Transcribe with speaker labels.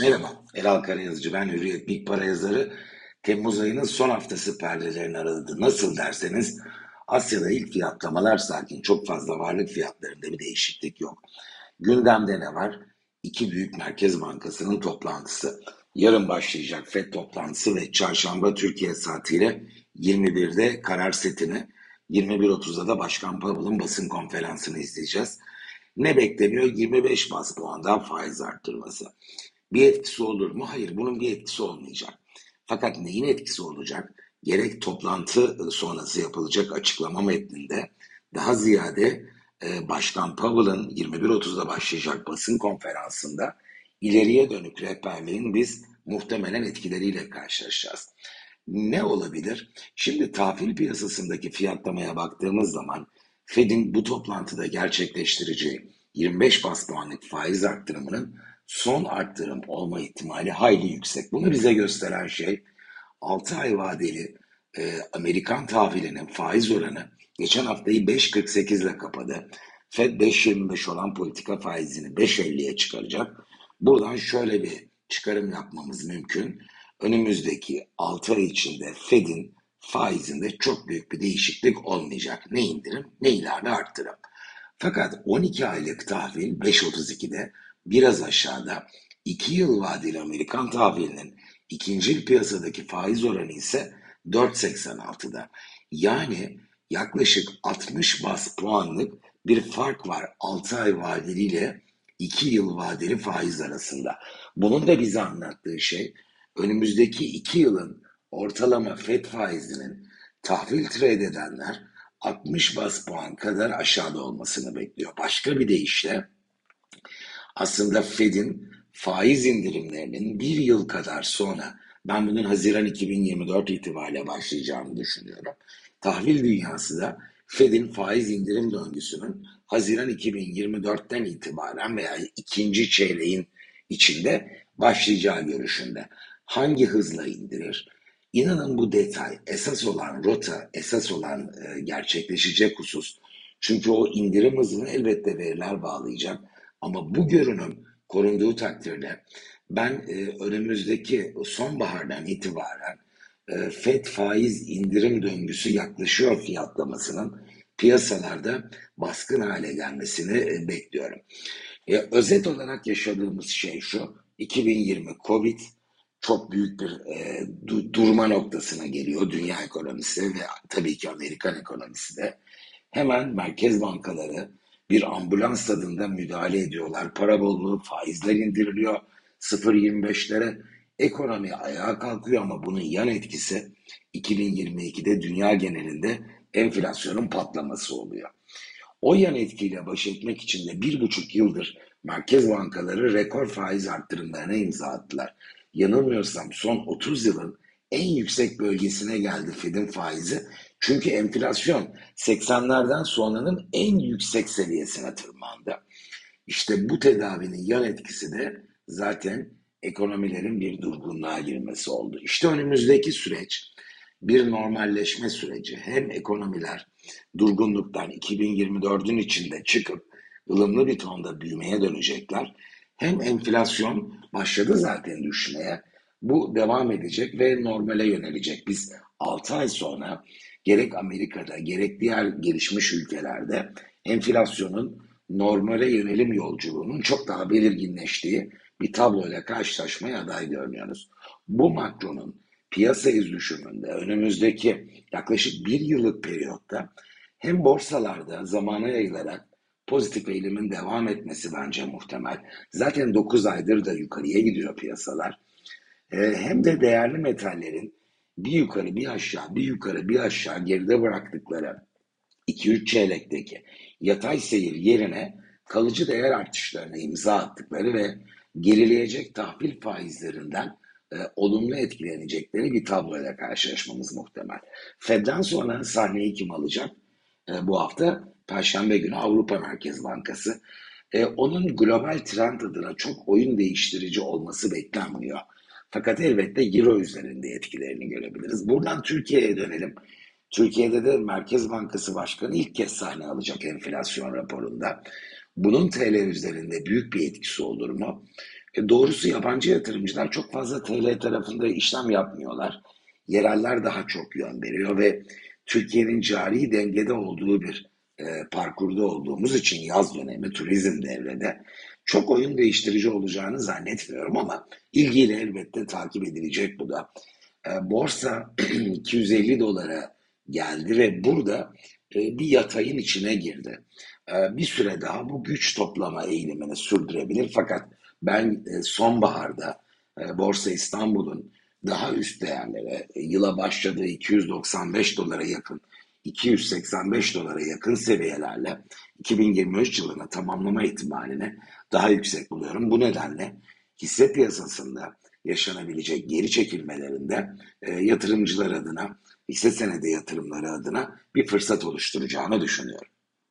Speaker 1: Merhaba, Eral Karayazıcı ben Hürriyet Big Para yazarı. Temmuz ayının son haftası perdelerini aradı. Nasıl derseniz Asya'da ilk fiyatlamalar sakin. Çok fazla varlık fiyatlarında bir değişiklik yok. Gündemde ne var? İki büyük merkez bankasının toplantısı. Yarın başlayacak FED toplantısı ve çarşamba Türkiye saatiyle 21'de karar setini, 21.30'da da Başkan Powell'ın basın konferansını izleyeceğiz. Ne bekleniyor? 25 bas puandan faiz arttırması. Bir etkisi olur mu? Hayır, bunun bir etkisi olmayacak. Fakat neyin etkisi olacak? Gerek toplantı sonrası yapılacak açıklama metninde daha ziyade e, Başkan Powell'ın 21.30'da başlayacak basın konferansında ileriye dönük rehberliğin biz muhtemelen etkileriyle karşılaşacağız. Ne olabilir? Şimdi tahvil piyasasındaki fiyatlamaya baktığımız zaman Fed'in bu toplantıda gerçekleştireceği 25 bas puanlık faiz arttırımının son arttırım olma ihtimali hayli yüksek. Bunu bize gösteren şey 6 ay vadeli e, Amerikan tahvilinin faiz oranı geçen haftayı 5.48 ile kapadı. Fed 5.25 olan politika faizini 5.50'ye çıkaracak. Buradan şöyle bir çıkarım yapmamız mümkün. Önümüzdeki 6 ay içinde Fed'in faizinde çok büyük bir değişiklik olmayacak. Ne indirim ne ileride arttırım. Fakat 12 aylık tahvil 5.32'de biraz aşağıda 2 yıl vadeli Amerikan tahvilinin ikinci piyasadaki faiz oranı ise 4.86'da. Yani yaklaşık 60 bas puanlık bir fark var 6 ay vadeli ile 2 yıl vadeli faiz arasında. Bunun da bize anlattığı şey önümüzdeki 2 yılın ortalama FED faizinin tahvil trade edenler 60 bas puan kadar aşağıda olmasını bekliyor. Başka bir deyişle aslında Fed'in faiz indirimlerinin bir yıl kadar sonra ben bunun Haziran 2024 itibariyle başlayacağını düşünüyorum. Tahvil dünyası da Fed'in faiz indirim döngüsünün Haziran 2024'ten itibaren veya ikinci çeyreğin içinde başlayacağı görüşünde. Hangi hızla indirir? İnanın bu detay esas olan rota, esas olan e, gerçekleşecek husus. Çünkü o indirim hızını elbette veriler bağlayacak. Ama bu görünüm korunduğu takdirde ben e, önümüzdeki sonbahardan itibaren e, FED faiz indirim döngüsü yaklaşıyor fiyatlamasının piyasalarda baskın hale gelmesini e, bekliyorum. E, özet olarak yaşadığımız şey şu, 2020 Covid çok büyük bir e, du, durma noktasına geliyor dünya ekonomisi ve tabii ki Amerikan ekonomisi de. Hemen merkez bankaları bir ambulans tadında müdahale ediyorlar. Para bolluğu, faizler indiriliyor 0.25'lere. Ekonomi ayağa kalkıyor ama bunun yan etkisi 2022'de dünya genelinde enflasyonun patlaması oluyor. O yan etkiyle baş etmek için de bir buçuk yıldır merkez bankaları rekor faiz arttırımlarına imza attılar. Yanılmıyorsam son 30 yılın en yüksek bölgesine geldi Fed'in faizi. Çünkü enflasyon 80'lerden sonranın en yüksek seviyesine tırmandı. İşte bu tedavinin yan etkisi de zaten ekonomilerin bir durgunluğa girmesi oldu. İşte önümüzdeki süreç bir normalleşme süreci. Hem ekonomiler durgunluktan 2024'ün içinde çıkıp ılımlı bir tonda büyümeye dönecekler. Hem enflasyon başladı zaten düşmeye. Bu devam edecek ve normale yönelecek. Biz 6 ay sonra gerek Amerika'da gerek diğer gelişmiş ülkelerde enflasyonun normale yönelim yolculuğunun çok daha belirginleştiği bir tabloyla karşılaşmaya aday görünüyoruz. Bu Macron'un piyasa izlüşümünde önümüzdeki yaklaşık bir yıllık periyotta hem borsalarda zamana yayılarak pozitif eğilimin devam etmesi bence muhtemel. Zaten 9 aydır da yukarıya gidiyor piyasalar. Ee, hem de değerli metallerin bir yukarı bir aşağı bir yukarı bir aşağı geride bıraktıkları 2-3 çeyrekteki yatay seyir yerine kalıcı değer artışlarına imza attıkları ve gerileyecek tahvil faizlerinden e, olumlu etkilenecekleri bir tabloyla karşılaşmamız muhtemel. Fed'den sonra sahneyi kim alacak? E, bu hafta Perşembe günü Avrupa Merkez Bankası. E, onun global trend adına çok oyun değiştirici olması beklenmiyor. Fakat elbette Euro üzerinde etkilerini görebiliriz. Buradan Türkiye'ye dönelim. Türkiye'de de Merkez Bankası Başkanı ilk kez sahne alacak enflasyon raporunda. Bunun TL üzerinde büyük bir etkisi olur mu? E, doğrusu yabancı yatırımcılar çok fazla TL tarafında işlem yapmıyorlar. Yereller daha çok yön veriyor ve Türkiye'nin cari dengede olduğu bir e, parkurda olduğumuz için yaz dönemi turizm devrede çok oyun değiştirici olacağını zannetmiyorum ama ilgiyle elbette takip edilecek bu da. E, borsa 250 dolara geldi ve burada e, bir yatayın içine girdi. E, bir süre daha bu güç toplama eğilimini sürdürebilir fakat ben e, sonbaharda e, Borsa İstanbul'un daha üst değerlere, yıla başladığı 295 dolara yakın, 285 dolara yakın seviyelerle 2023 yılına tamamlama ihtimalini daha yüksek buluyorum. Bu nedenle hisse piyasasında yaşanabilecek geri çekilmelerinde e, yatırımcılar adına, hisse senedi yatırımları adına bir fırsat oluşturacağını düşünüyorum.